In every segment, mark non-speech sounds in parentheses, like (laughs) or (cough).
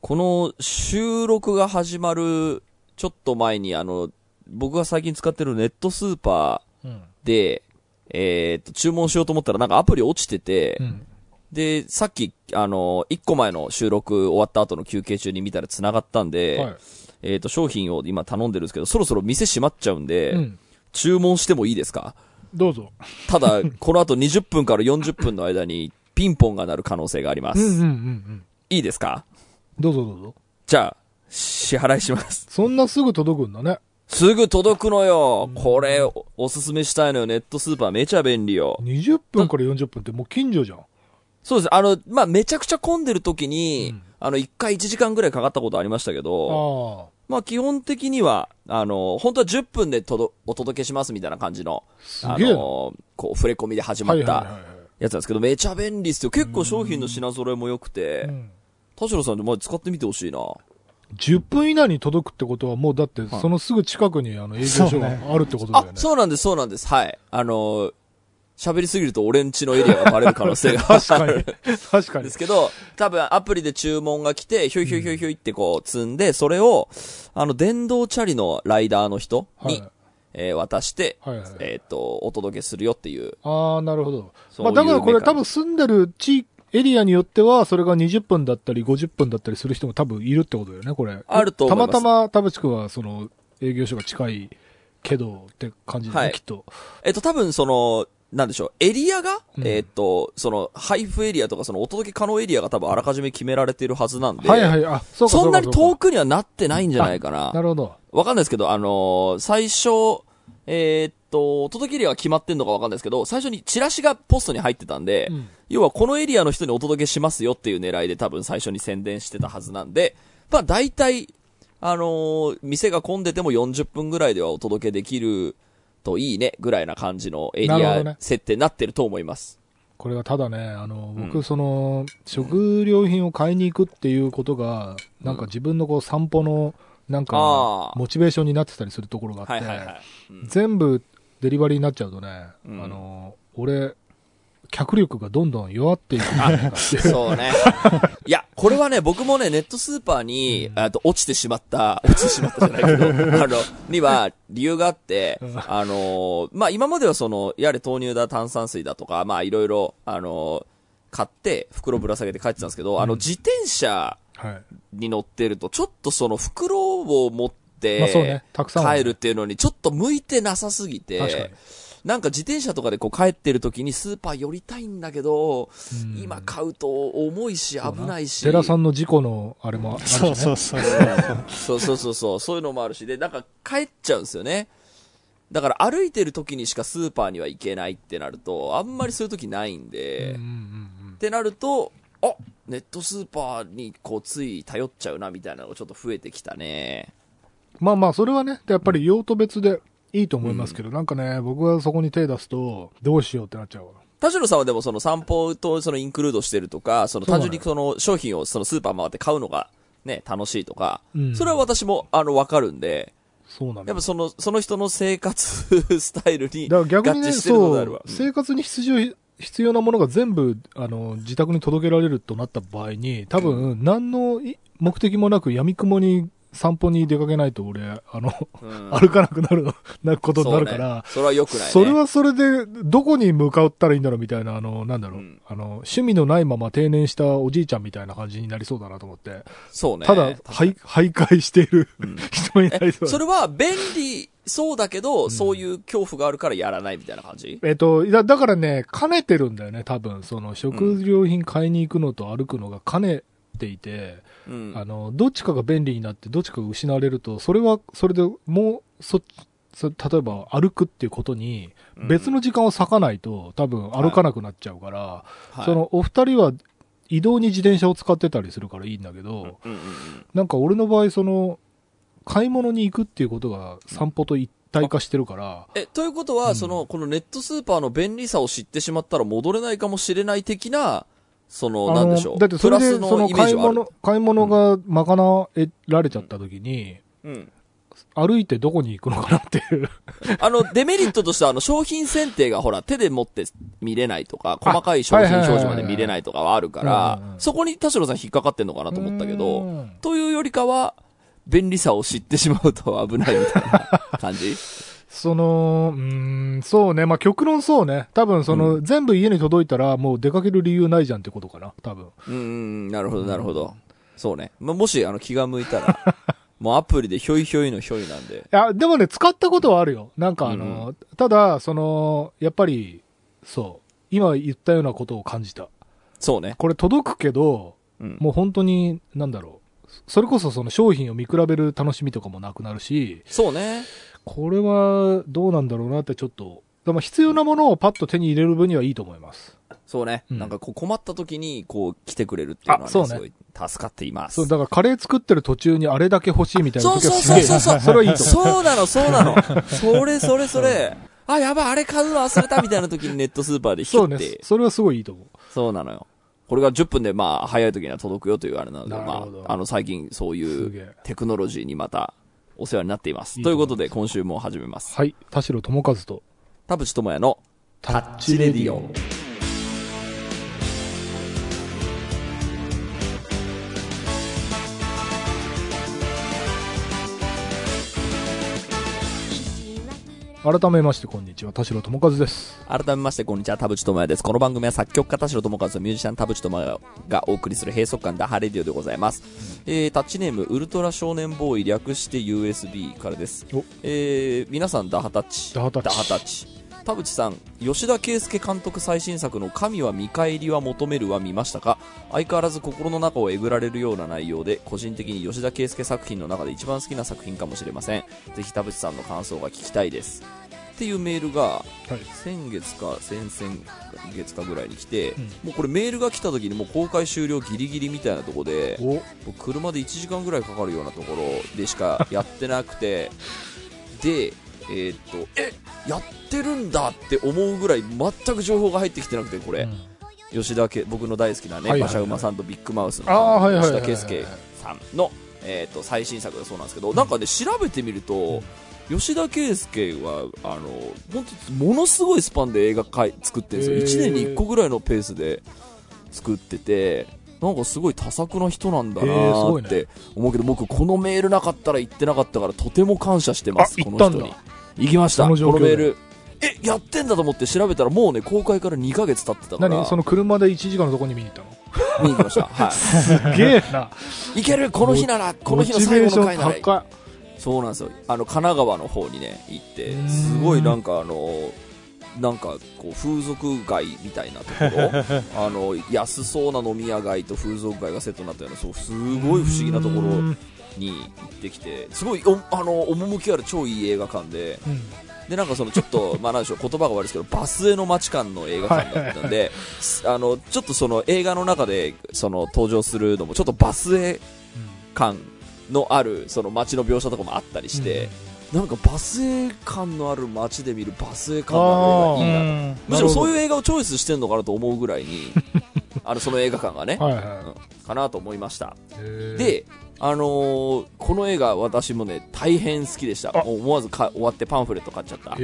この収録が始まるちょっと前に、あの、僕が最近使ってるネットスーパうん。ーで、えーっと、注文しようと思ったらなんかアプリ落ちてて、うん。で、さっき、あの、1個前の収録終わった後の休憩中に見たら繋がったんで、はい。えーっと、商品を今頼んでるんですけど、そろそろ店閉まっちゃうんで、うん。注文してもいいですか？どうぞ。ただ、この後20分から40分の間にピンポンが鳴る可能性があります。うんうんうんうん。いいですか？どうぞどうぞ。じゃあ、支払いします。そんなすぐ届くんだね。すぐ届くのよ。これ、おおすすめしたいのよ。ネットスーパーめちゃ便利よ。20分から40分ってもう近所じゃん。そうです。あの、まあ、めちゃくちゃ混んでる時に、うんあの、1回1時間ぐらいかかったことありましたけど、ああ。まあ、基本的には、あの、本当は10分でとどお届けしますみたいな感じの、あ。の、こう、触れ込みで始まった。やつなんですけど、めちゃ便利っすよ。結構商品の品揃えも良くてう、ん田代さんでま使ってみてほしいな。10分以内に届くってことはもうだってそのすぐ近くにあの営業所があるってことだよね。、あそうなんです、そうなんです。はい。あの、喋りすぎると俺んちのエリアがバレる可能性が確かにある。。確かにです。けど、多分アプリで注文が来て、ひょいひょいひょいひょいってこう積んで、それを、あの、電動チャリのライダーの人に、はいえー渡して、はいはいえっ、と、お届けするよっていう。ああ、なるほど。まあだからこれ多分住んでる地、エリアによっては、それが20分だったり50分だったりする人も多分いるってことだよね、これ。あると思いますたまたま田淵くんはその営業所が近いけどって感じだね、はいきっと。えっ、と、多分その、なんでしょう、エリアが、うんえっ、と、その、配布エリアとか、その、お届け可能エリアが多分あらかじめ決められてるはずなんで、はいはい、あ、そうかそんなに遠くにはなってないんじゃないかな。なるほど。わかんないですけど、あのー最初、えーっと、届けエリアが決まってんのかわかんないですけど、最初にチラシがポストに入ってたんで、うん。要はこのエリアの人にお届けしますよっていう狙いで多分最初に宣伝してたはずなんで、まあ大体、あのー店が混んでても40分ぐらいではお届けできるといいね、ぐらいな感じのエリア設定になってると思います。これがただね、あの、うん。僕、その、食料品を買いに行くっていうことが、なんか自分のこう散歩の、なんかモチベーションになってたりするところがあって、はいはいはい。うん全部デリバリーになっちゃうとね、うんあの、俺、脚力がどんどん弱っていくんじゃないかっていう。そうね。いや、これはね、僕もね、ネットスーパーに、あと、落ちてしまった、落ちてしまったじゃないけど、(laughs) あの、には、理由があって、あの、まあ、今まではその、やれ豆乳だ、炭酸水だとか、まあ、いろいろ、あの、買って、袋ぶら下げて帰ってたんですけど、あの、自転車はい。に乗ってると、ちょっとその、袋を持って、帰るっていうのに、ちょっと向いてなさすぎて、なんか自転車とかでこう帰ってる時にスーパー寄りたいんだけど、うん。今買うと重いし危ないし。寺さんの事故のあれもあるしね。そうそうそう。そう。そうそうそう、そういうのもあるし、で、なんか帰っちゃうんですよね。だから歩いてる時にしかスーパーには行けないってなると、あんまりそういう時ないんで、ってなると、あネットスーパーにこうつい頼っちゃうなみたいなのがちょっと増えてきたね。まあまあ、それはね、やっぱり用途別でいいと思いますけど、なんかね、僕がそこに手出すと、どうしようってなっちゃうわ。田代さんはでもその散歩とそのインクルードしてるとか、その単純にその商品をそのスーパー回って買うのがね、楽しいとか、うんそれは私もあのわかるんで、そうなんだやっぱ。その、その人の生活スタイルに合致してるのでそうあるわ、。生活に必要、必要なものが全部、あの、自宅に届けられるとなった場合に、多分、何のい目的もなく闇雲に散歩に出かけないと俺、あの、うん。歩かなくなるの、(laughs) なことになるからね、それは良くないね。それはそれで、どこに向かったらいいんだろうみたいな、あの、なんだろう、うん。あの、趣味のないまま定年したおじいちゃんみたいな感じになりそうだなと思って、そうね。ただ、はい、徘徊しているうん。(laughs) 人になりえ、そうだ。それは便利そうだけど、そういう恐怖があるからやらないみたいな感じ？えっと、だだからね、兼ねてるんだよね、多分。その、食料品買いに行くのと歩くのが兼ねていて、うん。あの、どっちかが便利になって、どっちかが失われると、それは、それでもう、そ、そ例えば歩くっていうことに、うん。別の時間を割かないと、多分歩かなくなっちゃうから、はい。その、お二人は移動に自転車を使ってたりするからいいんだけど、うんうんうん。なんか俺の場合、その、買い物に行くっていうことが散歩と一体化してるから、え、ということは、うん。その、このネットスーパーの便利さを知ってしまったら戻れないかもしれない的な、その、なんでしょう。だってそれで、プラスのそのイメージはある買い物、買い物が賄えられちゃった時に、うん。歩いてどこに行くのかなっていう。(laughs) あの、デメリットとしては、あの、商品選定がほら、手で持って見れないとか、細かい商品表示まで見れないとかはあるからそこに田代さん引っかかってんのかなと思ったけうどん、というよりかは、便利さを知ってしまうと危ないみたいな感じ？(laughs) その、うーん、そうね。まあ、極論そうね。多分、その、全部家に届いたら、もう出かける理由ないじゃんってことかな。多分。うんうん、なるほど、なるほど。そうね。まあ、もし、あの、気が向いたら、(laughs) もうアプリでひょいひょいのひょいなんで。いや、でもね、使ったことはあるよ。なんかあの、ただ、その、やっぱり、そう。今言ったようなことを感じた。そうね。これ届くけど、うん。もう本当に、なんだろう。それこそその商品を見比べる楽しみとかもなくなるし、そうね。これはどうなんだろうなってちょっと、でも必要なものをパッと手に入れる分にはいいと思います。そうね。うんなんかこう困った時に、こう来てくれるっていうのは、ね、うねすごい助かっています。そう、だからカレー作ってる途中にあれだけ欲しいみたいなそう時はそうすげえ、そうそうそう。(laughs) それはいいと思う。そうなの、そうなの。(laughs) それそれそれ。あ、やばい、あれ買うの忘れたみたいな時にネットスーパーでヒそうね。それはすごいいいと思う。そうなのよ。これが10分でまあ早い時には届くよというあれなので、まあ、あの最近そういうテクノロジーにまたお世話になっています。いいということで今週も始めます。はい。田代智和と、田淵智也のタッチレディオ。改めましてこんにちは、田代智和です。改めましてこんにちは田淵智也です。この番組は作曲家田代智和とミュージシャン田淵智也がお送りする閉塞感ダハレディオでございます、えータッチネームウルトラ少年ボーイ略して USB からです。お。えー皆さんダハタッチ？ダハタッチ。ダハタッチ田淵さん吉田圭佑監督最新作の「神は見返りは求める」は見ましたか？相変わらず心の中をえぐられるような内容で個人的に吉田圭佑作品の中で一番好きな作品かもしれません。ぜひ田淵さんの感想が聞きたいです。っていうメールがはい。先月か先々月かぐらいに来て、うん。もうこれメールが来た時にもう公開終了ギリギリみたいなところで車で1時間ぐらいかかるようなところでしかやってなくて。(laughs) でえーっとえやってるんだって思うぐらい全く情報が入ってきてなくてこれ、うん。吉田家僕の大好きなね、馬車馬さんとビッグマウスの吉田圭佑さんの、えーっと最新作だそうなんですけど、なんかね調べてみると、吉田圭佑はあの本当ものすごいスパンで映画かい作ってるんですよ、へー。1年に1個ぐらいのペースで作っててなんかすごい多作な人なんだなって思うけど、僕このメールなかったら行ってなかったからとても感謝してますこの人に行きました。ここのメール。えやってんだと思って調べたらもうね公開から2ヶ月経ってたから。何？その車で1時間のとこに見に行ったの？見に行きました、はい、(laughs) すげえな。いける？この日ならこの日の最後の回なら。そうなんですよ。あの神奈川の方にね行ってすごいなんかあのなんかこう風俗街みたいなところ。(laughs) あの安そうな飲み屋街と風俗街がセットになったようなそうすごい不思議なところ。うんに行ってきてすごいおあの趣ある超いい映画館でうん。でなんかそのちょっと (laughs) まあなんでしょう言葉が悪いですけどバスへの街感の映画館だったんで、あのちょっとその映画の中でその登場するのもちょっとバスへ感のあるその街の描写とかもあったりして、なんかバスへ感のある街で見るバスへ感のある映画いいなとむしろそういう映画をチョイスしてんのかなと思うぐらいに (laughs) あのその映画館がね、はいはうん。かなと思いました。であのーこの映画私もね大変好きでした。思わずか終わってパンフレット買っちゃった。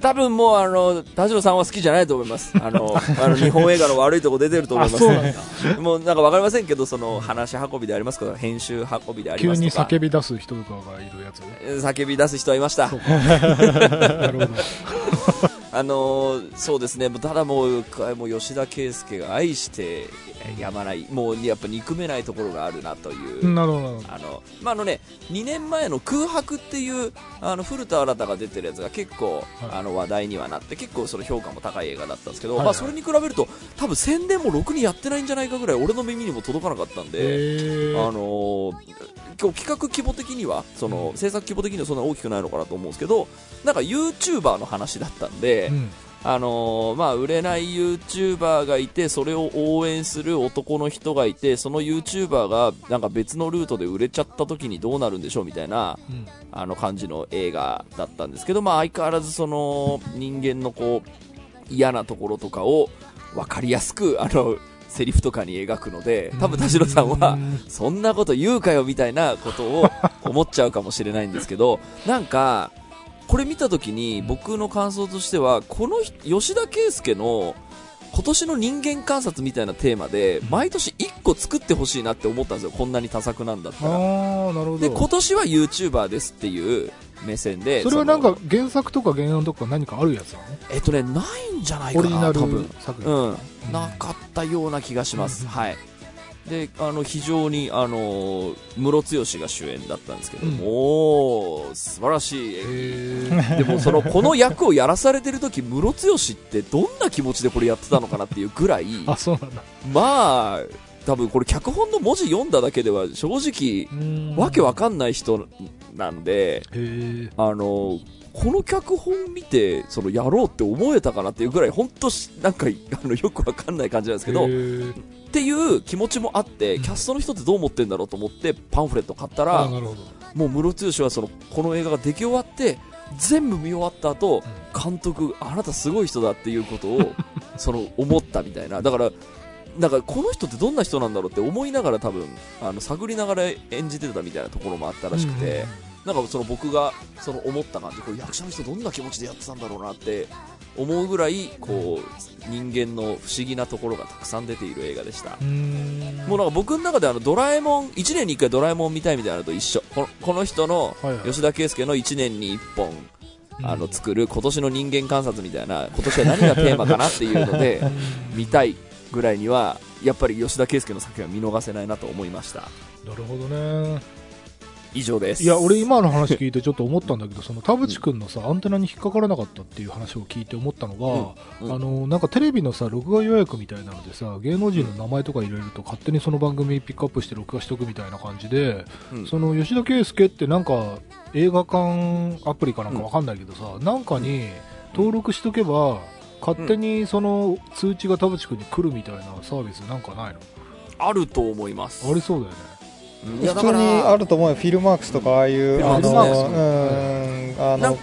多分もうあの田代さんは好きじゃないと思います。(laughs) あのあの日本映画の悪いとこ出てると思あ、います。そうなんだ。(laughs) もうなんかわかりませんけどその話し運びでありますとか編集運びであり急にますとか。叫び出す人とかがいるやつ。叫び出す人はいました。そうか。(laughs) なるほど。あのーそうですね。ただもうもう吉田圭佑が愛してやまないもうやっぱ憎めないところがあるなという、なるほど。あのまああのね2年前の空白っていうあの古田新太が出てるやつが結構、はい。あの話題にはなって結構その評価も高い映画だったんですけど、はいはい。まあそれに比べると多分宣伝もろくにやってないんじゃないかぐらい俺の耳にも届かなかったんで、あのー今日企画規模的にはその、うん。制作規模的にはそんな大きくないのかなと思うんですけどなんか YouTuber の話だったんで、うん。あのーまあ、売れない YouTuber がいてそれを応援する男の人がいてその YouTuber がなんか別のルートで売れちゃった時にどうなるんでしょうみたいなうん。あの感じの映画だったんですけど、まあ、相変わらずその人間のこう嫌なところとかを分かりやすく (laughs) あのセリフとかに描くので、多分田代さんは、そんなこと言うかよみたいなことを思っちゃうかもしれないんですけど、なんか、これ見た時に僕の感想としては、この吉田圭佑の今年の人間観察みたいなテーマで、毎年1個作ってほしいなって思ったんですよ。こんなに多作なんだったら。ああ、なるほど。で、今年は YouTuber ですっていう目線で。それはなんか原作とか原案とか何かあるやつなの？えっとね、ないんじゃないかな、オリジナル多分。作品。うん。なかったような気がします。はい。で、あの、非常に、あの、ムロツヨシが主演だったんですけども、おー素晴らしい (laughs) でもそのこの役をやらされてる時ムロツヨシってどんな気持ちでこれやってたのかなっていうぐらいー (laughs) あ、そうなんだ。まあ多分これ脚本の文字読んだだけでは正直わけわかんない人なんで。あのこの脚本見てそのやろうって思えたかなっていうぐらい本当なんかあのよくわかんない感じなんですけどっていう気持ちもあってキャストの人ってどう思ってんだろうと思ってパンフレット買ったら。もうムロツヨシはそのこの映画が出来終わって全部見終わった後、監督あなたすごい人だっていうことを (laughs) その思ったみたいな。だからだからこの人ってどんな人なんだろうって思いながら多分あの探りながら演じてたみたいなところもあったらしくて、なんかその僕がその思った感じこれ役者の人どんな気持ちでやってたんだろうなって思うぐらいこう人間の不思議なところがたくさん出ている映画でした。もうなんか僕の中であのドラえもん1年に1回ドラえもん見たいみたいなのと一緒。このこの人の吉田圭佑の1年に1本うん。あの作る今年の人間観察みたいな今年は何がテーマかなっていうので (laughs) 見たいぐらいにはやっぱり吉田圭佑の作品は見逃せないなと思いました。なるほどね。以上です。いや、俺今の話聞いてちょっと思ったんだけど、その田淵くんのさ、アンテナに引っかからなかったっていう話を聞いて思ったのが、うん。うん。あの、なんかテレビのさ、録画予約みたいなのでさ、芸能人の名前とか入れると勝手にその番組ピックアップして録画しとくみたいな感じで、うん。その吉田圭佑ってなんか映画館アプリかなんかわかんないけどさ、なんかに登録しとけば、勝手にその通知が田淵くんに来るみたいなサービスなんかないの？あると思います。ありそうだよね。いや普通にあらると思うよ。フィルマークスとかああいうフィルあのマークス。うんあの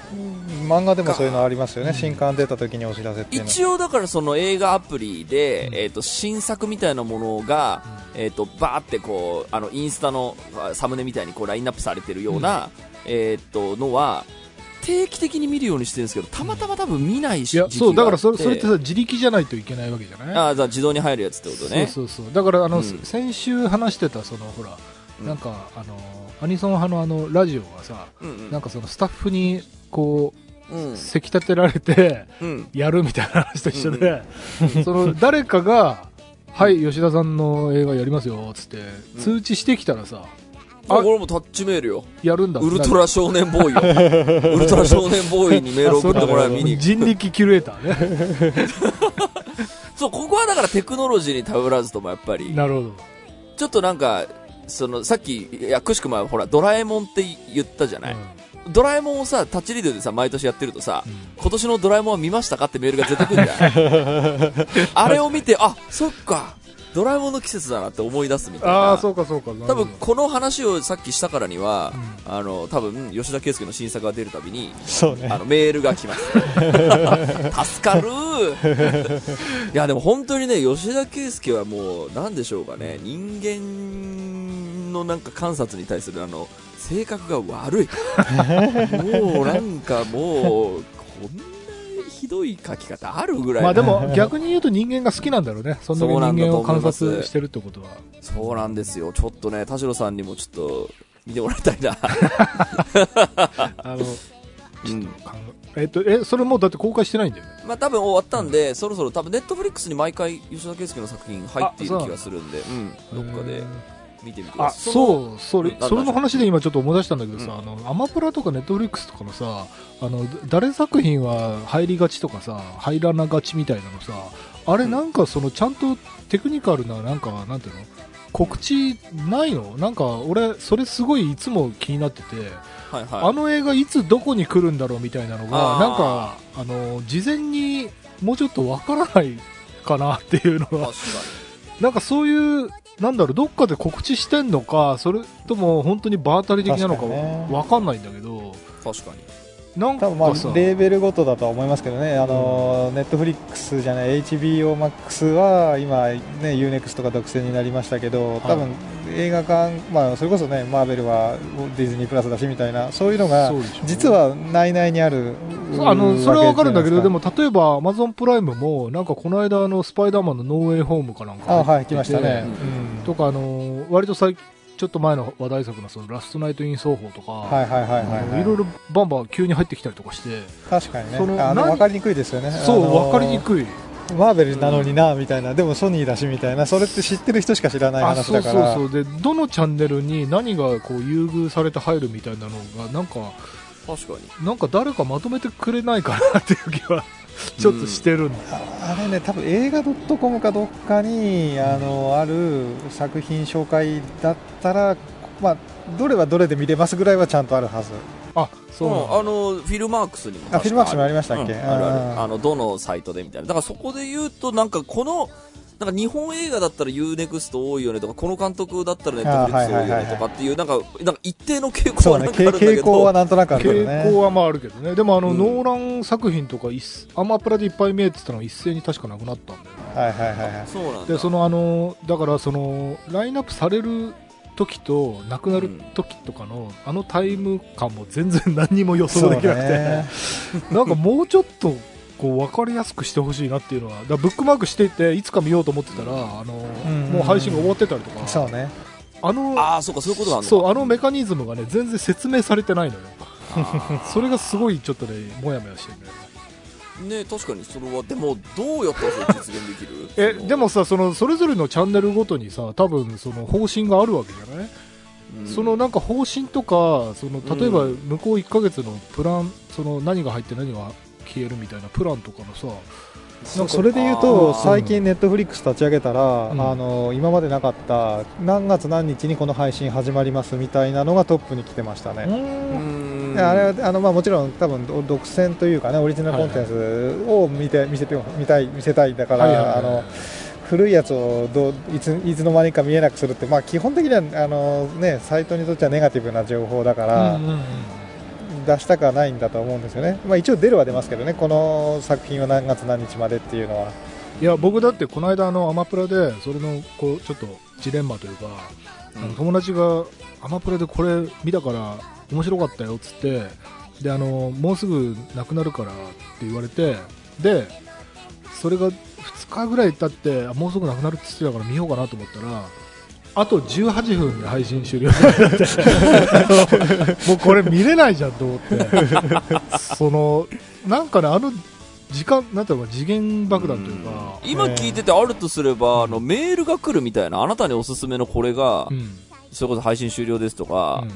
漫画でもそういうのありますよね。新刊出た時にお知らせっていうの。一応だからその映画アプリで、えー、と新作みたいなものが、えー、とバーってこうあのインスタのあサムネみたいにこうラインナップされてるような、えー、とのは定期的に見るようにしてるんですけどたまたま多分見ないしいや、そう、だからそれそれってさ、自力じゃないといけないわけじゃない？ああじゃあ自動に入るやつってことね。そうそうそう。だから、あの、うん。先週話してた、その、ほら、うんなんか、あの、アニソン派のあの、ラジオがさ、うんうん。なんかそのスタッフに、こうん。う、せき立てられて、うん。やるみたいな話と一緒で、(laughs) その、誰かが、はい、吉田さんの映画やりますよ、つって、通知してきたらさ、あこれもタッチメールよ。やるんだウルトラ少年ボーイよ。(laughs) ウルトラ少年ボーイにメール送ってもらう見に行く人力キュレーターね。(laughs) そうここはだからテクノロジーに頼らずともやっぱり。なるほど。ちょっとなんか、その、さっき、いや、くしくもほら、ドラえもんって言ったじゃない、ドラえもんをさ、タッチリードでさ、毎年やってるとさ、うん今年のドラえもんは見ましたかってメールが絶対来るんじゃない (laughs) あれを見て、あ、そっか、ドラえもんの季節だなって思い出すみたいな。そうかそうか。多分、この話をさっきしたからには、あの、多分、吉田圭佑の新作が出るたびに、そうね。あの、メールが来ます。(laughs) 助かる。いや、でも本当にね、吉田圭佑はもう、なんでしょうかね、人間のなんか観察に対するあの、性格が悪い。もうなんかもう、こんなひどい書き方あるぐらい。まあでも逆に言うと人間が好きなんだろうね。そんなんだ人間を観察してるってことは。そうなんですよ。ちょっとね、田代さんにもちょっと、見てもらいたいな。あの、うん。えっと、え、それもうだって公開してないんだよね？まあ多分終わったんで、そろそろ多分ネットフリックスに毎回吉田圭佑の作品入っている気がするんで、うん、どっかで見てみて。あ。そう、それそれの話で今ちょっと思い出したんだけどさ、うん。あの、アマプラとかネットフリックスとかのさ、あの、誰作品は入りがちとかさ、入らながちみたいなのさ、あれなんかそのちゃんとテクニカルな、なんか、なんていうの？告知ないの？なんか俺、それすごいいつも気になってて、はいはい。あの映画いつどこに来るんだろうみたいなのが、なんか、あの、事前にもうちょっとわからないかなっていうのがなんかそういう、なんだろう、どっかで告知してんのか、それとも本当に場当たり的なのかわかんないんだけど、に。確かに。なん多分まあレーベルごとだとは思いますけどね、あのネットフリックスじゃない HBO Max は今、ね、UNEXT とか独占になりましたけど、多分映画館、まあ、それこそね、マーベルはディズニープラスだしみたいな、そういうのが実は内々にあるあのそれはわかるんだけど、でも、も例えばアマゾンプライムも、なんかこの間、あのスパイダーマンのノーウェイホームかなんかあはい、来ましたね、とか、あの割と最近ちょっと前の話題作のそのラストナイト・イン奏法とか、はいはいはいはい、はい。あのいろいろバンバン急に入ってきたりとかして、確かにね、その何あの分かりにくいですよね、そう、あの分かりにくい。マーベルなのになみたいな、でもソニーだしみたいな、それって知ってる人しか知らないあ話そうだから、そうそう。でどのチャンネルに何がこう優遇されて入るみたいなのがなんか確かに。なんか誰かまとめてくれないかなっていう気は (laughs) ちょっとしてるんだ、あれね、多分映画 .com かどっかにあのある作品紹介だったら、まあ、どれはどれで見れますぐらいはちゃんとあるはず、あそううんあの、フィルマークスにもあフィルマークスにもありましたっけ？うんあるあある。ーあの、どのサイトでみたいな。だからそこで言うと、なんかこの、なんか日本映画だったら UNEXT 多いよねとか、この監督だったら Netflix 多いよねとかっていう、なんか、なんか一定の傾向はなんかあるんだけど、傾向はなんとなくあるけど傾ね、向はまああるけどね。でもあの、うん。ノーラン作品とかアマプラでいっぱい見えてたのが一斉に確かなくなったんだよはいはいはいはい、そうなんだ。でそのあのだからそのラインナップされる時となくなる時とかの、あのタイム感も全然何にも予想できなくて、ね。なんかもうちょっとこう分かりやすくしてほしいなっていうのはだブックマークしていていつか見ようと思ってたらあの、ん。もう配信が終わってたりとか。そうね、あのああ、そうか、そういうことがあ。そうあのメカニズムがね全然説明されてないのよ。(laughs) それがすごいちょっとねもやもやしてるねね確かにそれは、でも、どうやったら実現できる？(laughs) えでもさそのそれぞれのチャンネルごとにさ多分その方針があるわけじゃない、うん。そのなんか方針とかその例えば向こう1ヶ月のプランその何が入って何が消えるみたいなプランとかのさそれで言うあと、ー。最近、ネットフリックス立ち上げたら、うん。あの今までなかった、何月何日にこの配信始まりますみたいなのがトップに来てましたね。あれはあの、まあ、もちろん多分ど独占というかねオリジナルコンテンツを見て、見せて見たい見せたいだから、はいはいはい。あの古いやつをどういついつの間にか見えなくするって、まあ、基本的にはあの、ね、サイトにとってはネガティブな情報だから、うんうんうん出したくはないんだと思うんですよね、まあ、一応出るは出ますけどね。この作品は何月何日までっていうのは。いや僕だってこの間あのアマプラでそれのこうちょっとジレンマというか、あの友達がアマプラでこれ見たから面白かったよっつってであのもうすぐなくなるからって言われてでそれが2日ぐらい経ってあもうすぐなくなるって言ってたから見ようかなと思ったらあと18分で配信終了。(laughs) もうこれ見れないじゃんと思って。そのなんかねあの時間なんていうのか次元爆弾というか、今聞いててあるとすれば、あのメールが来るみたいな、あなたにおすすめのこれが、うん。それこそ配信終了ですとか、うん。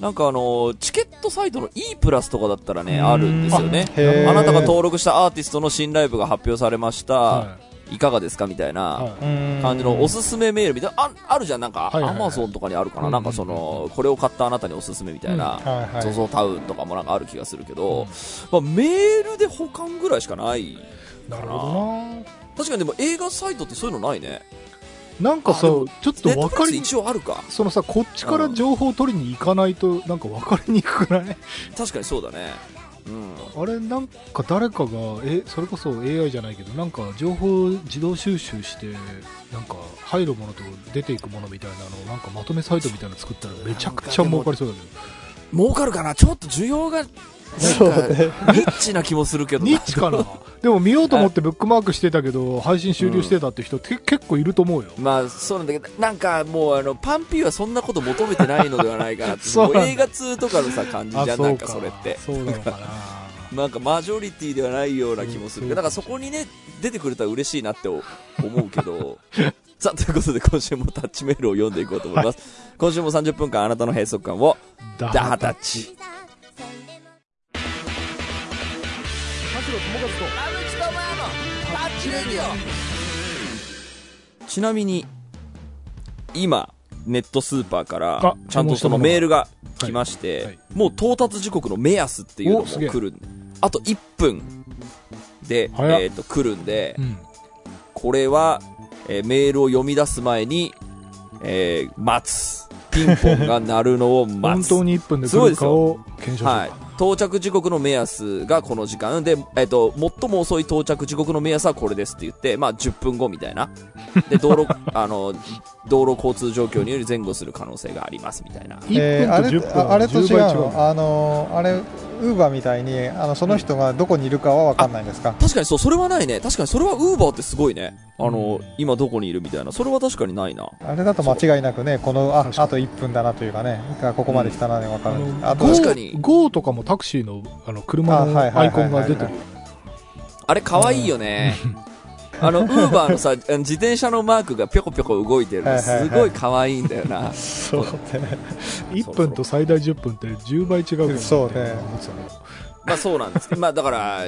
なんかあの、チケットサイトの E プラスとかだったらね、あるんですよね。あなたが登録したアーティストの新ライブが発表されました。はいかがですか？みたいなはい。感じのおすすめメールみたいな、ああるじゃん、なんか、アマゾンとかにあるかな、うん。なんかその、これを買ったあなたにおすすめみたいな、ゾゾタウンとかもなんかある気がするけど、うん。まあ、メールで保管ぐらいしかない。な。るほどな。確かにでも映画サイトってそういうのないね。なんかさちょっと分かり一応あるか。そのさこっちから情報を取りに行かないとなんか分かりにくくない？確かにそうだね。うん。あれなんか誰かがえそれこそ AI じゃないけどなんか情報を自動収集してなんか入るものと出ていくものみたいなのをなんかまとめサイトみたいなの作ったらめちゃくちゃ儲かりそうだけど。儲かるかな？ちょっと需要が、なんか、ニッチな気もするけどな。ニッチかな。でも見ようと思ってブックマークしてたけど配信終了してたって人、て結構いると思うよ。まあ、そうなんだけど、なんかもう、あの、パンピーはそんなこと求めてないのではないかなって。(laughs) そう映画通とかのさ、感じじゃん、なんかそれって。そうなのかな。(laughs) なんかマジョリティではないような気もする。けど、うんだからそこにね、出てくれたら嬉しいなって思うけど、(laughs) さあ、ということで今週もタッチメールを読んでいこうと思います。今週も30分間あなたの閉塞感を、ダダハタッチ。ちなみに、今、ネットスーパーからあ、ちゃんとそのメールが来ましはい。てはい、もう到達時刻の目安っていうのも来るんで、あと1分で、えっと、来るんでう、ん。これは、えーメールを読み出す前に、えー待つ。ピンポンが鳴るのを待本つ。(laughs) 当に1分で来るかを検証しようか、はい。到着時刻の目安がこの時間で、えっと、最も遅い到着時刻の目安はこれですって言って、まあ、10分後みたいな。で、道路、(laughs) あの、道路交通状況により前後する可能性がありますみたいな。1分と10分あれああれと違う10倍違うのあのあれウーバーみたいにあのその人がどこにいるかは分かんないんですか、確かにそう、それはないね。確かにそれはウーバーってすごいね。あの、うん今どこにいるみたいな。それは確かにないな。あれだと間違いなくねこのああと1分だなというかねがここまで来たなで分かる、あのあと確かに GO とかもタクシーのあの車のアイコンが出てる。よねあれ可愛いよね。あの、ウーバーのさ、自転車のマークがぴょこぴょこ動いてるすごい可愛いんだよな。そうね。1分と最大10分って10倍違うけどなってそうねまあそうなんです。けど、まあだから、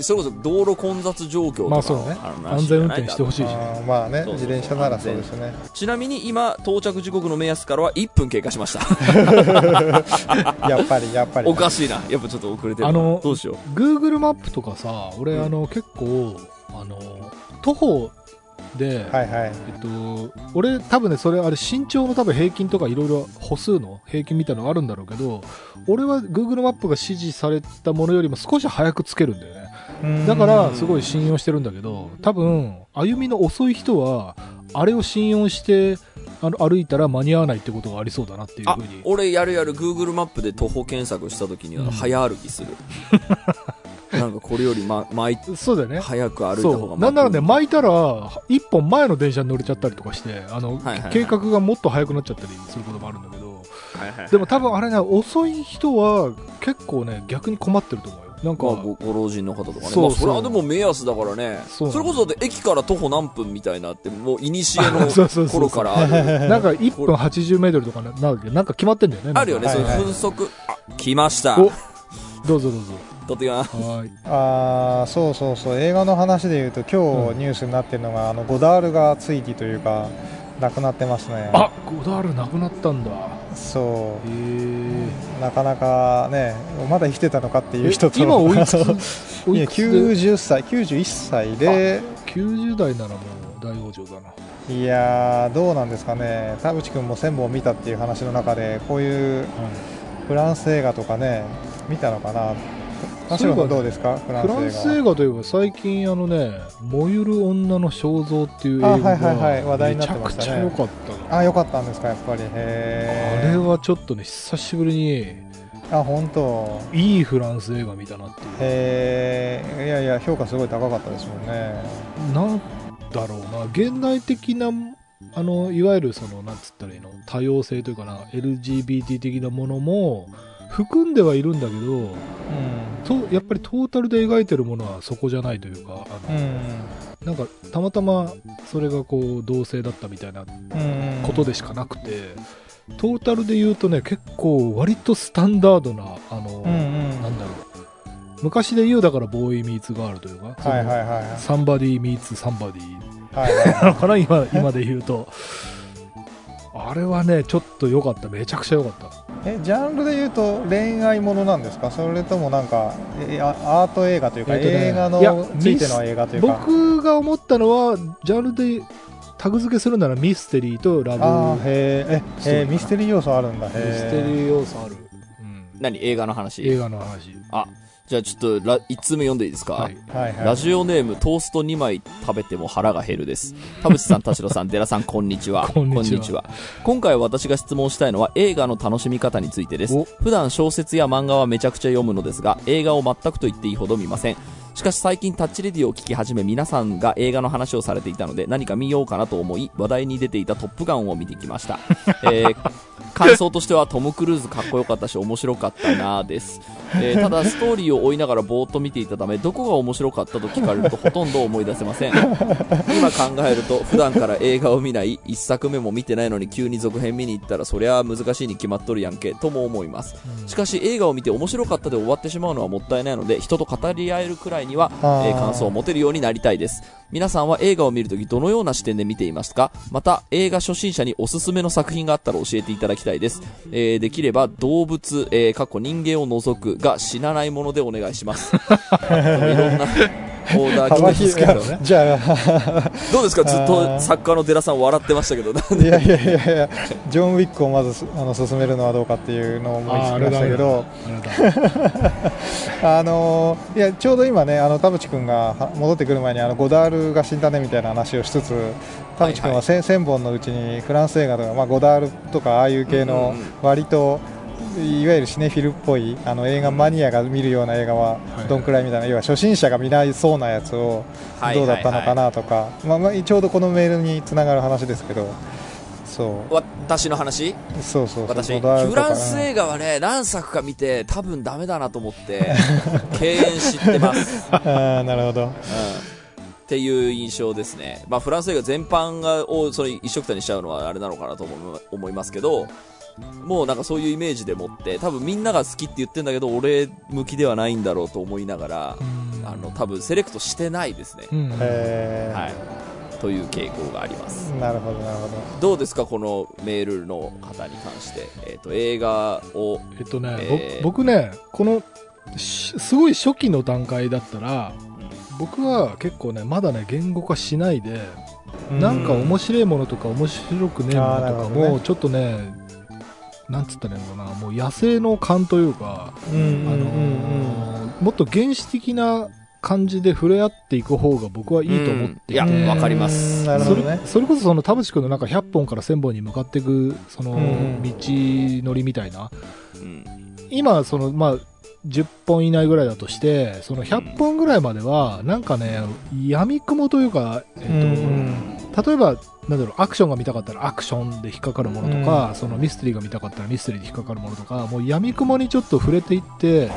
それこそ道路混雑状況とかの、まあそうね。安全運転してほしいしあねーまあね自転車ならそうですね。ちなみに今、到着時刻の目安からは1分経過しました。(laughs) やっぱりやっぱり。おかしいな。やっぱちょっと遅れてるな。あのどうしよ Google マップとかさ俺、うんあの結構あの徒歩で、はいはい。えっと、俺多分ねそれあれ身長の多分平均とかいろいろ歩数の平均みたいなのがあるんだろうけど俺は Google マップが指示されたものよりも少し早くつけるんだよね。だからすごい信用してるんだけど多分歩みの遅い人はあれを信用してあの歩いたら間に合わないってことがありそうだなっていうあふうに、俺やるやる Google マップで徒歩検索した時にはうん。早歩きする。(laughs) なんかこれより、ま、巻いそうだよね。早く歩いた方がなんならね巻巻いたら一本前の電車に乗れちゃったりとかしてあの、はいはいはい。計画がもっと早くなっちゃったりすることもあるんだけど。くはいはいはい。でも多分あれね遅い人は結構ね逆に困ってると思うよ。なんか、まあ、ごご老人の方とかね。そうまあ、それはでも目安だからね。それこそ駅から徒歩何分みたいなって、もう、(laughs) いにしえの頃からある。(laughs) なんか1分80メートルとかななんだっけ？なんか決まってんだよね。あるよね、はいはいそういう分速。あ、来ました。おどうぞどうぞとってきます。はーい。あーそうそうそう。映画の話でいうと今うん。日ニュースになってるのが、あのゴダールが追記というか亡くなってますね。あゴダールなくなったんだ。そう。なかなかねまだ生きてたのかっていう人と。今おいくつ？(laughs) あのいやおいくつで？90歳91歳で。90代ならもう大往生だな。いやーどうなんですかね。田淵君も1000本見たっていう話の中でこういうフランス映画とかね見たのかな田代君どうですか？フランスス映画といえば最近あのね「燃ゆる女の肖像」っていう映画が題にめちゃくちゃ良かったな。あ良かったんですかやっぱり。あへれはちょっとね久しぶりにえあ本当。いいフランス映画見たなっていう。へえいやいや評価すごい高かったですもんね。なんだろうな。現代的なあのいわゆるそのなんつったらいいの？多様性というかな LGBT 的なものも含んではいるんだけどうん。とやっぱりトータルで描いてるものはそこじゃないというかあの、うん。なんかたまたまそれがこう同性だったみたいなうん。ことでしかなくて、トータルで言うとね結構割とスタンダードなあの、うんうん。なんだろう。昔で言うだからボーイミーツガールというか、はいはいはいサンバディミーツサンバディはいはい。な (laughs) のかな今今で言うとあれはねちょっと良かった。めちゃくちゃ良かった。えジャンルで言うと恋愛ものなんですか？それともなんかアート映画というか、えっとね映画のついての映画というか。僕が思ったのはジャンルでタグ付けするならミステリーとラブ。あーへー。えミステリー要素あるんだ。へミステリー要素ある、うん。何？映画の話？映画の話。あ、じゃあちょっとラ、1通目読んでいいですか、はいはいはいラジオネーム、トースト2枚食べても腹が減るです。田淵さん、田代さん、寺さん、こんにちは。(laughs) こんにちは今回私が質問したいのは映画の楽しみ方についてですお。普段小説や漫画はめちゃくちゃ読むのですが、映画を全くと言っていいほど見ません。しかし最近タッチレディを聞き始め皆さんが映画の話をされていたので何か見ようかなと思い話題に出ていたトップガンを見てきました。えー (laughs) 感想としてはトム・クルーズかっこよかったし面白かったなぁです、えーただストーリーを追いながらぼーっと見ていたためどこが面白かったと聞かれるとほとんど思い出せません。今考えると普段から映画を見ない一作目も見てないのに急に続編見に行ったらそりゃ難しいに決まっとるやんけとも思います。しかし映画を見て面白かったで終わってしまうのはもったいないので人と語り合えるくらいには、えー感想を持てるようになりたいです皆さんは映画を見るときどのような視点で見ていますか？また映画初心者におすすめの作品があったら教えていただきたいです、えーできれば動物、えー、過去人間を除くが死なないものでお願いします。(laughs) いろんなーダー幅来てますけど広いじゃあ。どうですか？ずっあとー作家の寺さん笑ってましたけど。いで？やいやいやいやジョン・ウィックをまずあの進めるのはどうかっていうのを思いつきましたけど。あのいやちょうど今ねあの田淵君がは戻ってくる前にあのゴダールが死んだねみたいな話をしつつ田淵君は千千本のうちにフランス映画とか、まあ、ゴダールとかああいう系のうんうんうん。割といわゆるシネフィルっぽいあの映画マニアが見るような映画ははい。どんくらいみたいな要は初心者が見ないそうなやつをはいどうだったのかなとかまあまあちょうどこのメールにつながる話ですけどそう。私の話？そうそう私。フランス映画はね何作か見て多分ダメだなと思って (laughs) 敬遠知ってます、(laughs) あーなるほど。うん、っていう印象ですね、まあ、フランス映画全般がをそれ一緒くたにしちゃうのはあれなのかなと思いますけどもうなんかそういうイメージでもって多分みんなが好きって言ってんだけど俺向きではないんだろうと思いながらあの多分セレクトしてないですね、うん。えー。はい、という傾向があります。なるほどなるほど。どうですかこのメールの方に関して、えー、と映画をえっとね、えー。ぼ僕ねこのしすごい初期の段階だったら僕は結構ねまだね言語化しないで、なんか面白いものとか面白くねえものとかもちょっとねなんつったらいいのかなもう野生の感というか、あのーもっと原始的な感じで触れ合っていく方が僕はいいと思っていて、いやわかります。うんなるほそれどね。それこそその田淵君のなんか100本から1000本に向かっていくそのうん道のりみたいな、うん。今そのまあ10本以内ぐらいだとしてその100本ぐらいまではなんかね闇雲というか、えっとうん例えばなんだろうアクションが見たかったらアクションで引っかかるものとか、そのミステリーが見たかったらミステリーで引っかかるものとかもう闇雲にちょっと触れていって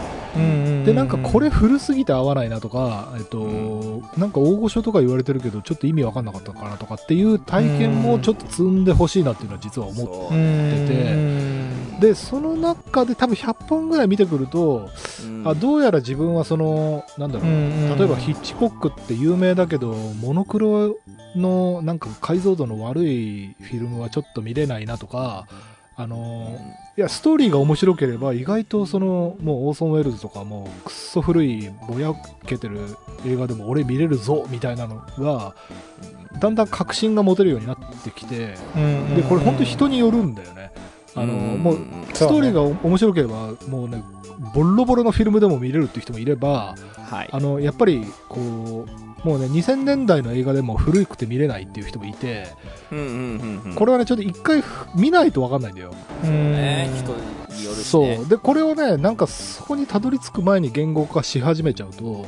でなんかこれ古すぎて合わないなとか、えっと、なんか大御所とか言われてるけどちょっと意味わかんなかったかなとかっていう体験もちょっと積んでほしいなっていうのは実は思ってそう。うん。でその中で多分100本ぐらい見てくると、うん。あどうやら自分はそのなんだろう、例えばヒッチコックって有名だけどモノクロのなんか解像度の悪いフィルムはちょっと見れないなとかあのいやストーリーが面白ければ意外とそのもうオーソン・ウェルズとかもうくっそ古いぼやけてる映画でも俺見れるぞみたいなのがだんだん確信が持てるようになってきてでこれ本当人によるんだよね。あのうんもうストーリーが面白ければもうねボロボロのフィルムでも見れるっていう人もいればはい。あのやっぱりこうもうね2000年代の映画でも古くて見れないっていう人もいてうんうんうんうん。これはねちょっと一回見ないと分かんないんだよ。ね人によるしそねう。でこれをねなんかそこにたどり着く前に言語化し始めちゃうと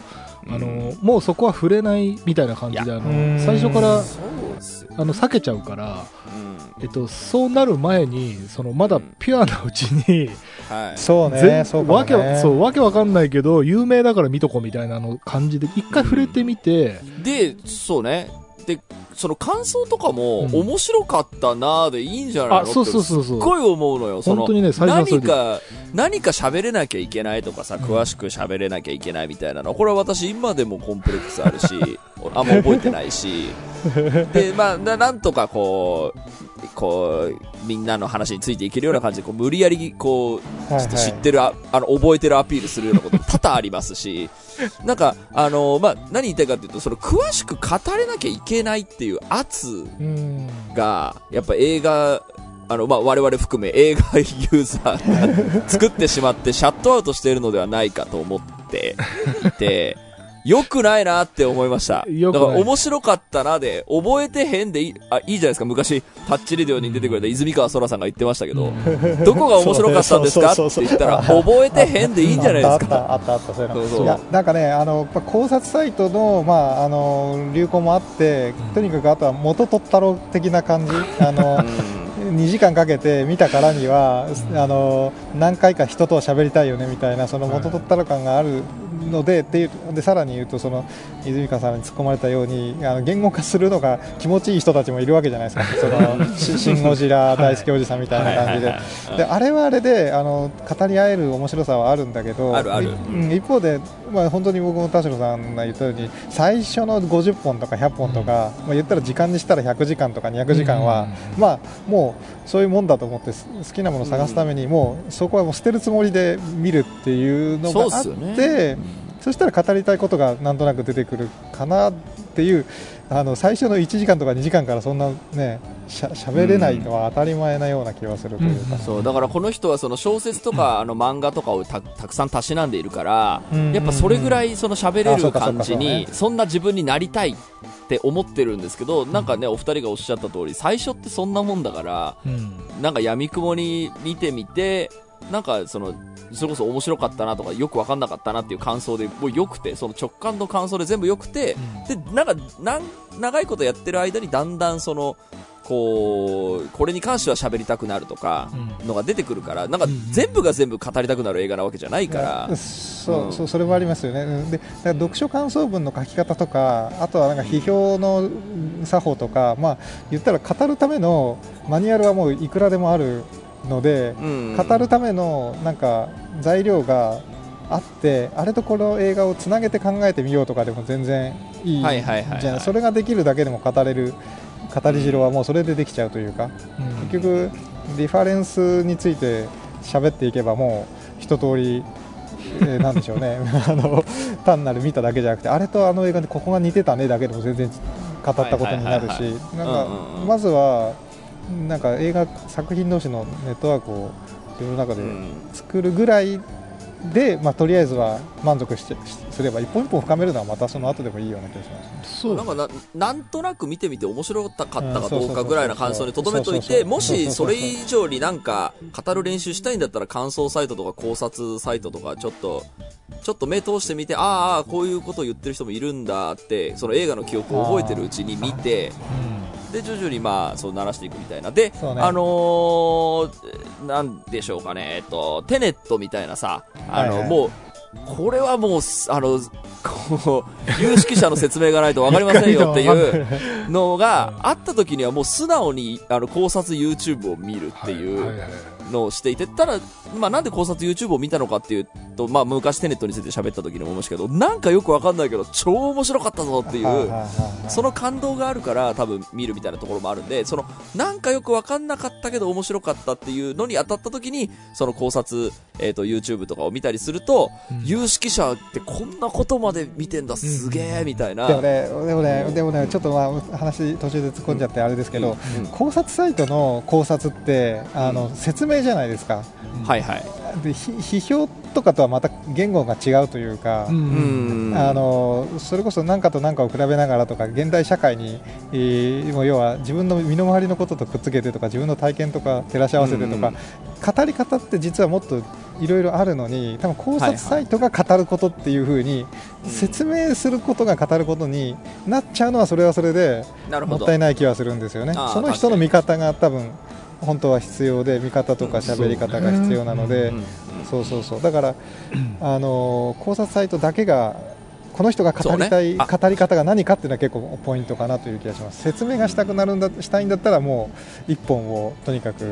あのうん。もうそこは触れないみたいな感じであうんの最初からそうですよあの避けちゃうから、うん。えっと、そうなる前にそのまだピュアなうちにはい。そうね全そうわけそうわけわかんないけど有名だから見とこうみたいなの感じで一回触れてみて、でそうねでその感想とかもうん。面白かったなーでいいんじゃないのうそうそうそうすっごい思うのよ。その本当にね最初何か何か喋れなきゃいけないとかさうん。詳しく喋れなきゃいけないみたいなの。これは私今でもコンプレックスあるし (laughs) あんま覚えてないし。でまあななんとかこうこうみんなの話についていけるような感じでこう無理やりこうはいちょっと知ってる、ああの、覚えてるアピールするようなことも多々ありますし、(laughs) なんか、あの、まあ、何言いたいかっていうと、その、詳しく語れなきゃいけないっていう圧うん。が、やっぱ映画、あの、まあ、我々含め映画ユーザーが作ってしまってシャットアウトしているのではないかと思っていて、良くないなって思いました。だから面白かったなで、覚えてへんでいい、あ、いいじゃないですか。昔、タッチレディオに出てくれた泉川空さんが言ってましたけど、どこが面白かったんですか？って言ったら、覚えてへんでいいんじゃないですか？あったあったあったそういうの。そうそう。いやなんかねあの考察サイトのまああの流行もあってとにかくあとは元取ったろ的な感じ。あの2時間かけて見たからにはあの何回か人とは喋りたいよねみたいなその元取ったろ感があるのでっていうでさらに言うとその泉川さんに突っ込まれたようにあの言語化するのが気持ちいい人たちもいるわけじゃないですか。(laughs) そのしシン・ゴジラ大好きおじさんみたいな感じで。であれはあれであの語り合える面白さはあるんだけどあるある。いうん一方で、まあ、本当に僕も田代さんが言ったように最初の50本とか100本とか、まあ、言ったら時間にしたら100時間とか200時間は、まあ、もうそういうもんだと思ってす好きなものを探すために、もうそこはもう捨てるつもりで見るっていうのがあって、ねそしたら語りたいことがなんとなく出てくるかなっていうあの最初の1時間とか2時間からそんなねしゃ喋れないのは当たり前なような気がするというか、そうだからこの人はその小説とかあの漫画とかをたたくさんたしなんでいるから、うん。やっぱそれぐらいその喋れる感じにそんな自分になりたいって思ってるんですけどなんかねお二人がおっしゃった通り最初ってそんなもんだからうん。なんか闇雲に見てみてなんかそのそれこそ面白かったなとかよく分かんなかったなっていう感想でもうよくてその直感の感想で全部よくてでなんかなん長いことやってる間にだんだんそのこうこれに関しては喋りたくなるとかうん。のが出てくるからなんかうん全部が全部語りたくなる映画なわけじゃないから、うんそう、うん。そうそれもありますよね、うん。で読書感想文の書き方とかあとはなんか批評の作法とか、まあ、言ったら語るためのマニュアルはもういくらでもあるので、うん語るためのなんか材料があってあれとこの映画をつなげて考えてみようとかでも全然いいじゃんそれができるだけでも語れる語り汁はもうそれでできちゃうというか、うん。結局リファレンスについて喋っていけばもう一通り、えーなんでしょうね。(laughs) あの単なる見ただけじゃなくてあれとあの映画でここが似てたねだけでも全然語ったことになるし。なんかまずはなんか映画作品同士のネットワークを自分の中でうん。作るぐらいで、まあ、とりあえずは満足してしすれば一本一本深めるのはまたその後でもいいような気がしますね。そう。なんかななんとなく見てみて面白かったかうんどうかぐらいな感想にとどめといてもしそれ以上になんか語る練習したいんだったら感想サイトとか考察サイトとかちょっとちょっと目通してみてあーあーこういうことを言ってる人もいるんだってその映画の記憶を覚えてるうちに見てで徐々にまあそう鳴らしていくみたいな。で、ね。あのーなんでしょうかね。えっとテネットみたいなさあの、はいはい。もうこれはもうあのこう有識者の説明がないと分かりませんよっていうのがあった時にはもう素直にあの考察 YouTube を見るっていうのをしていて、ただ、まあ、なんで考察 YouTube を見たのかっていうと、まあ、昔テネットについて喋った時に思いましたけど、なんかよくわかんないけど、超面白かったぞってい。う、その感動があるから多分見るみたいなところもあるんで、その、なんかよくわかんなかったけど面白かったっていうのに当たった時に、その考察、えっ、と、YouTube とかを見たりすると、うん。有識者ってこんなことまで見てんだ、すげえ、みたいな。でもね、でもね、でもね、ちょっとまあ話途中で突っ込んじゃってあれですけど、うん考察サイトの考察ってあの、説明じゃないですか。はいはい。でひ批評とかとはまた言語が違うというか。うんうん。あのそれこそ何かと何かを比べながらとか現代社会に、えーもう要は自分の身の回りのこととくっつけてとか自分の体験とか照らし合わせてとか、語り方って実はもっといろいろあるのに多分考察サイトが語ることっていう風にうん説明することが語ることになっちゃうのはそれはそれで。もったいない気はするんですよねその人の見方が多分本当は必要で見方とか喋り方が必要なので、そうそうそう。だから、あの考察サイトだけがこの人が語りたい、語り方が何かっていうのは結構ポイントかなという気がします。説明がしたくなるんだしたいんだったらもう一本をとにかく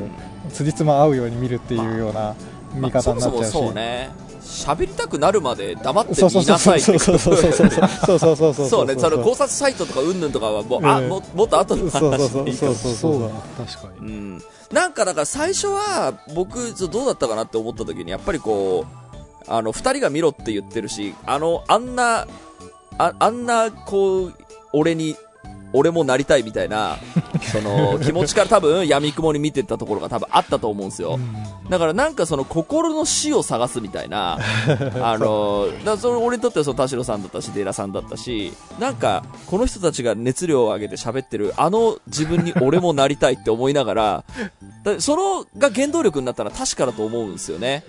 つじつま合うように見るっていうような見方になっちゃうし、まあそもそもそうね喋りたくなるまで黙ってそうそうそう見なさいってそうそうそうそうそうそうそうそうそうねその考察サイトとかうんぬんとかはもう、あええももっと後のそうそう話そうでいいかもそうそうだな確かうにんなんかだから最初は僕どうだったかなって思った時にやっぱりこうあの二人が見ろって言ってるしあのあんなああんなこう俺に俺もなりたいみたいなその気持ちから多分闇雲に見てったところが多分あったと思うんですよ、だからなんかその心の死を探すみたいな、(laughs) あの、だその俺にとってはその田代さんだったし、デラさんだったし、なんかこの人たちが熱量を上げて喋ってるあの自分に俺もなりたいって思いながら、だそのが原動力になったのは確かだと思うんですよね。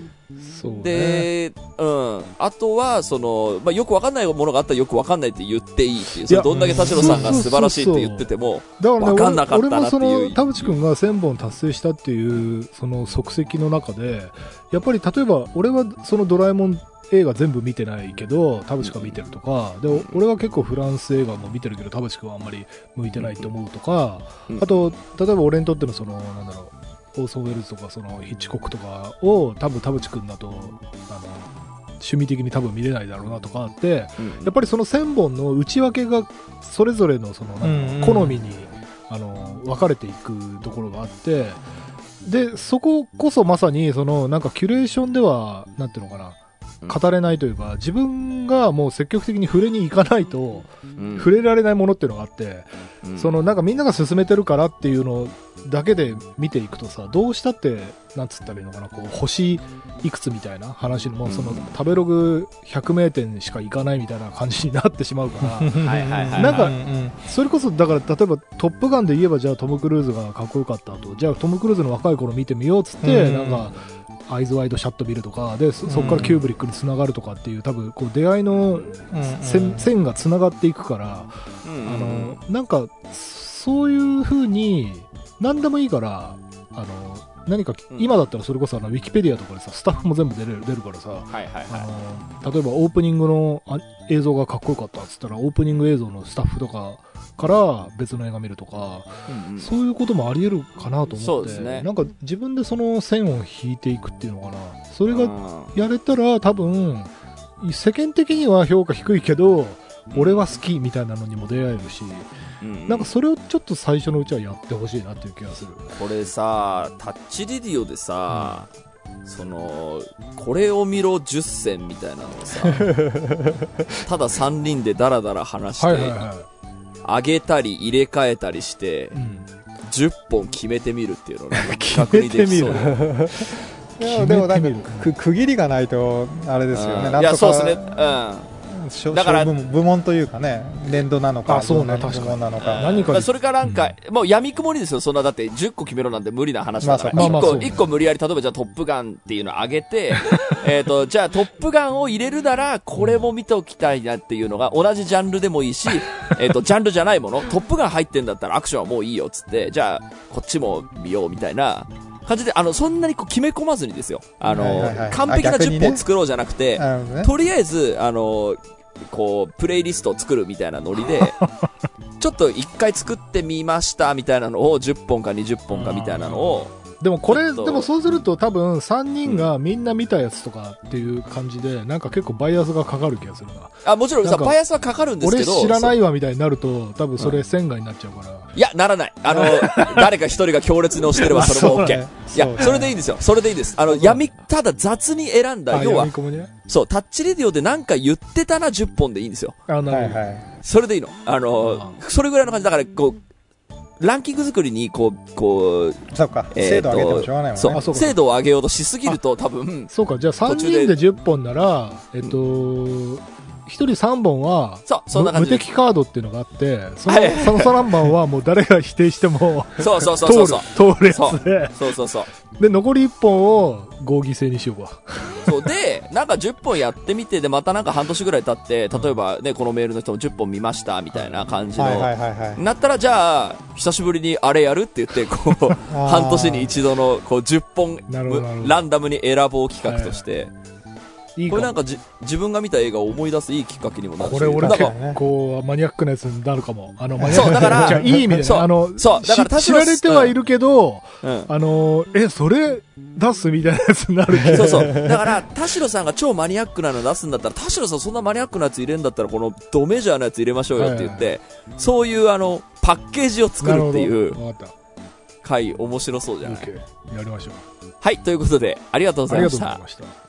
そうね。で、うん。あとは、その、まあ、よくわかんないものがあったらよくわかんないって言っていいっていう、どんだけ田代さんが素晴らしいって言ってても、だからねんなかった俺俺もそなっていう。の田淵君が1000本達成したっていうその足跡の中でやっぱり例えば俺はそのドラえもん映画全部見てないけど田淵君は見てるとかで俺は結構フランス映画も見てるけど田淵君はあんまり向いてないと思うとかうん。あと例えば俺にとってのそのなんだろうオーソン・ウェルズとかそのヒッチコックとかを多分田淵君だとあの趣味的に多分見れないだろうなとかあってうん。やっぱりその1000本の内訳がそれぞれのそのなんかうんうん。好みに、あの分かれていくところがあってでそここそまさにそのなんかキュレーションではなんていうのかな語れないというか、自分がもう積極的に触れに行かないと、うん。触れられないものっていうのがあって、うん。そのなんかみんなが進めてるからっていうのだけで見ていくとさ、どうしたって、なんつったらいいのかな、こう、星いくつみたいな話にも、そのうん食べログ100名店しか行かないみたいな感じになってしまうから、(laughs) なんかそれこそだから例えば「トップガン」で言えばじゃあトム・クルーズがかっこよかったと。じゃあトム・クルーズの若い頃見てみようっつって、うんなんかアイズ・ワイド・シャット・ビルとかでそそこからキューブリックにつながるとかっていう多分こう出会いの線,、線がつながっていくから、うんあのなんかそういうふうに何でもいいからあの何か、うん。今だったらそれこそあのウィキペディアとかでさスタッフも全部出れる出るからさはいはいはあの例えばオープニングのあ映像がかっこよかったっつったらオープニング映像のスタッフとかから別の映画見るとか、い。うんうん。そういうこともあり得るかなと思って、ね。なんか自分でその線を引いていくっていうのかな。それがうんやれたら多分世間的には評価低いけど俺は好きみたいなのにも出会えるし、うんなんかそれをちょっと最初のうちはやってほしいなっていう気がする。これさ、タッチレディオでさ、その、これを見ろ10選みたいなのをさ、(laughs) ただ3人でダラダラ話して、はいはいは上げたり入れ替えたりしてい。、うん10本決めてみるっていうのを企画めてみるにできそうでもなんか区切りがないとあれですよね。うんいや、そうですね。うん。しょだから小部門部門というかね、年度なのか、あそうねどんな部門なのか。何かまあそれからなんか、もう闇雲にですよ、そんなだって10個決めろなんて無理な話だから、1個、まあそうまあまあそう一個無理やり、例えばじゃあトップガンっていうのを上げて、(laughs) えっと、じゃあトップガンを入れるなら、これも見ておきたいなっていうのが、同じジャンルでもいいし、(laughs) えっと、ジャンルじゃないもの、トップガン入ってんだったらアクションはもういいよっつって、じゃあ、こっちも見ようみたいな、感じで、あの、そんなにこう決め込まずにですよ。あの、はいはいはい完璧な10あ逆にね。本作ろうじゃなくて、ね。とりあえず、あの、こう、プレイリストを作るみたいなノリで、(laughs) ちょっと一回作ってみましたみたいなのを10本か20本かみたいなのを、でもこれ、でもそうすると多分3人がみんな見たやつとかっていう感じで、なんか結構バイアスがかかる気がするな。あ、もちろんさ、バイアスはかかるんですけど、俺知らないわみたいになると、多分それ線外になっちゃうから。いや、ならない。あの、(laughs) 誰か一人が強烈に押してればそれも OK。ねいやそれでいいんですよ。それでいいです。あの、闇、ただ雑に選んだ、あ要は。そう、タッチレディオでなんか言ってたな10本でいいんですよ。あ、なるほど。それでいいの。あの、それぐらいの感じ。だから、こう、ランキング作りに、こう、こう、そうか。えーと精度上げてもしょうがないもんね。そう精度を上げようとしすぎると多分、そうか、じゃあ3途中で人で10本なら、えっと、1人3本は、そう、そんな感無じで。敵カードっていうのがあって、そのはいその3番はもう誰が否定してもそうそうそう通るそうそう。、通るやつで、そうそうそう。で、残り1本を合議制にしようか。そうで、なんか10本やってみて、で、またなんか半年ぐらい経って、例えばね、このメールの人も10本見ました、みたいな感じの。はいはいはいはい。なったら、じゃあ、久しぶりにあれやるって言って、こう、(laughs) 半年に一度の、こう、10本なるほどなるほどランダムに選ぼう企画として、いい。これなんかじ自分が見た映画を思い出すいいきっかけにもなるし。これ俺結構マニアックなやつになるかも。あの、マニアックそうだからじゃあいい意味でそうね。あの、そうだから知られてはいるけど、うん。あの、え、それ出すみたいなやつになる。そうそう。だから、田代さんが超マニアックなの出すんだったら、田代さんそんなマニアックなやつ入れるんだったら、このドメジャーなやつ入れましょうよって言って、そういうあの、パッケージを作るっていう回、面白そうじた。ゃない。やりましょう。はい、ということで、ありがとうごありざいました。がとうございました。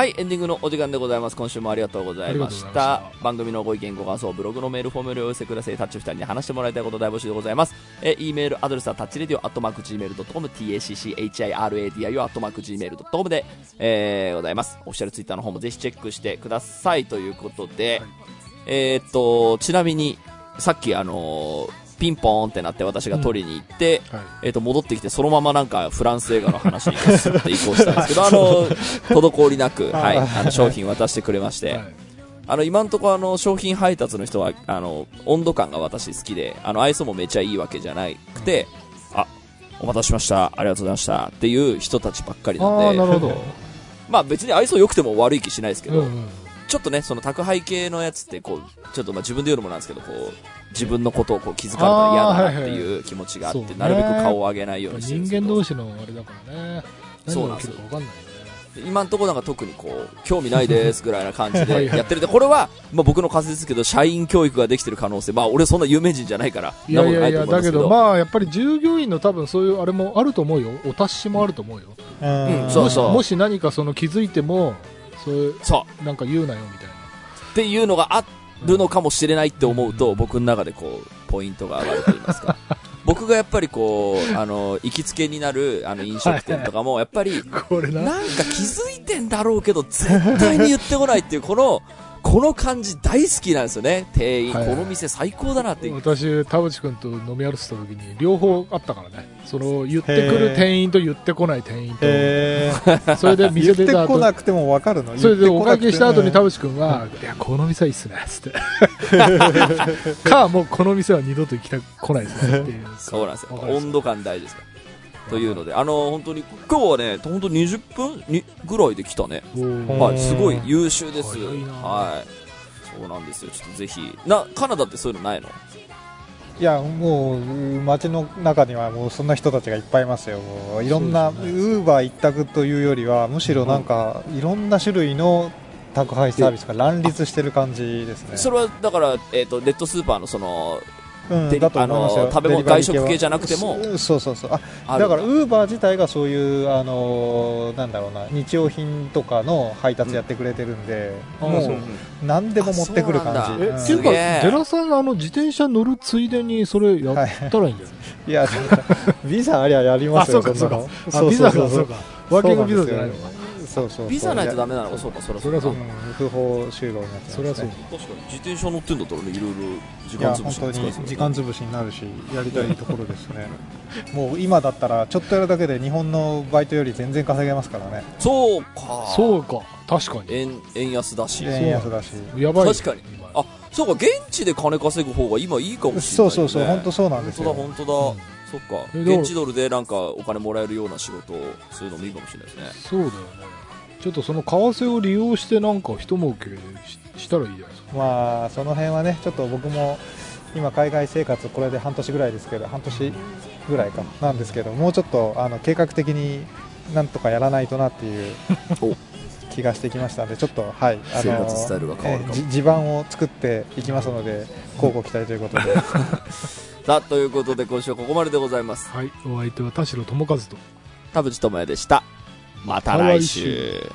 はい、エンディングのお時間でございます。今週もありがとうございましありがとうございた。番組のご意見、ご感想、ブログのメールフォームよりお寄せください。タッチ2人に話してもらいたいこと大募集でございます。え、e メールアドレスはタッチレディオアットマーク Gmail.com、tacchiradio アットマーク Gmail.com で、えー、ございます。オフィシャルツイッターの方もぜひチェックしてください。ということで、はいえーっと、ちなみに、さっきあのーピンポーンってなって私が取りに行って、はい。えっ、と、戻ってきて、そのままなんか、フランス映画の話に進んで移行したんですけど、(laughs) あの、滞りなく、はい、あの、商品渡してくれまして、はい。あの、今んとこあの、商品配達の人は、あの、温度感が私好きで、あの、愛想もめちゃいいわけじゃなくて、あ、お待たせしました、ありがとうございました、っていう人たちばっかりなんで、なるほど。(laughs) まあ別に愛想良くても悪い気しないですけど、うんうん。ちょっとね、その宅配系のやつって、こう、ちょっとまあ自分で言うのもなんですけど、こう、自分のことをこう気づかれたら嫌だなっていう気持ちがあって、そうねなるべく顔を上げないようにしてるんですけど人間同士のあれだからね。そうなんですよか分かんないよね。今のところなんか特にこう、興味ないですぐらいな感じはいはいでやってるん (laughs) で、これは、まあ僕の仮説ですけど、社員教育ができてる可能性、まあ俺そんな有名人じゃないから、いやいやいや、だけど、あ、まあ、やっぱり従業員の多分そういうあれもあると思うよ。お達しもあると思うよ。うんうんそうもしもし何かその気づいても、そういう、そう。なんか言うなよみたいな。っていうのがあるのかもしれないって思うと、僕の中でこう、ポイントが上がると言いますか。(laughs) 僕がやっぱりこう、あの、行きつけになる、あの、飲食店とかも、やっぱり、これな。なんか気づいてんだろうけど、絶対に言ってこないっていう、この、この感じ大好きなんですよね。店員、はいはいこの店最高だなっていう。私、田淵君と飲み歩いてた時に、両方あったからね。その、言ってくる店員と言ってこない店員と。(laughs) それで言って店出た後、こなくても分かるの？それでお会計した後に田分淵君が、いや、この店はいいっすね、つって。(laughs) か、もうこの店は二度と行きたく来ないですね、っていう。そうなんですよ温度感大事ですから。というので、あの、本当に、今日はね、本当20分にぐらいで来たね。はい、すごい優秀です。はい。そうなんですよ。ちょっとぜひ。な、カナダってそういうのないの？いやもう街の中にはもうそんな人たちがいっぱいいますよいろんなウーバー一択というよりはむしろなんかいろんな種類の宅配サービスが乱立してる感じですねそれは、だから、えっ、と、レッドスーパーのその、うんあの食べ物外食系じゃなくても。そうそうそう。あだからウーバー自体がそういうあのなんだろうな日用品とかの配達やってくれてるんで、うん。もう何でも持ってくる感じ、うんっていうか、寺さん、あの、自転車乗るついでに、それやったらいいんじゃない。(laughs) いやビザありゃやりますよあそうかそんなの。あ、ビザが、そうか。ワーキングビザじゃないのか。そうそうそうビザないとダメなのか、そうか、そりゃそりゃそううん不法就労になっちゃいますねそれはそう。確かに自転車乗ってんだったらね、いろいろ時間潰し本当に時間潰しになるしやりたいところですねもう今だったらちょっとやるだけで日本のバイトより全然稼げますからねそうか。そうか、確かに。円、円安だし。円安だしやばいよ。確かに今あ、そうか、現地で金稼ぐ方が今いいかもしれない、ね。そうそうそう本当そうなんですよ本当だ、本当だ。そっか。現地ドルでなんかお金もらえるような仕事をするのもいいかもしれないですね。そうだよね。ちょっとその為替を利用してなんか一儲けししたらいいじゃないですか。まあその辺はねちょっと僕も今海外生活これで半年ぐらいですけど半年ぐらいかなんですけどもうちょっとあの計画的になんとかやらないとなっていうお気がしてきましたのでちょっとはいあ生活スタイルが変わるかもえーじ地盤を作っていきますので交互期待ということで (laughs) さあ、ということで今週はここまででございます。はい。お相手は田代智和と。田淵智也でした。また来週。